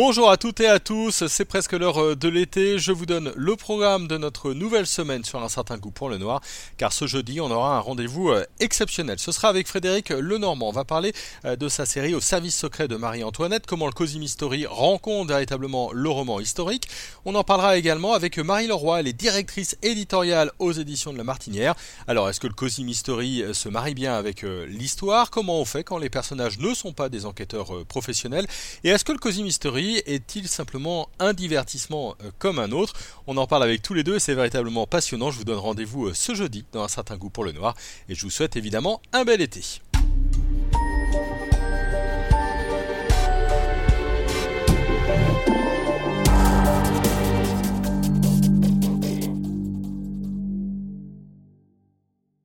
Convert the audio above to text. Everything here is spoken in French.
Bonjour à toutes et à tous, c'est presque l'heure euh, de l'été, je vous donne le programme de notre nouvelle semaine sur un certain goût pour le noir, car ce jeudi on aura un rendez-vous euh, exceptionnel. Ce sera avec Frédéric Lenormand, on va parler euh, de sa série Au service secret de Marie-Antoinette, comment le Cosy Mystery rencontre véritablement le roman historique. On en parlera également avec Marie Leroy, elle est directrice éditoriale aux éditions de La Martinière. Alors est-ce que le Cosy Mystery se marie bien avec l'histoire? Comment on fait quand les personnages ne sont pas des enquêteurs professionnels? Et est-ce que le Cosy Est-il simplement un divertissement euh, comme un autre? On en parle avec tous les deux et c'est véritablement passionnant. Je vous donne rendez-vous euh, ce jeudi dans un certain goût pour le noir et je vous souhaite évidemment un bel été.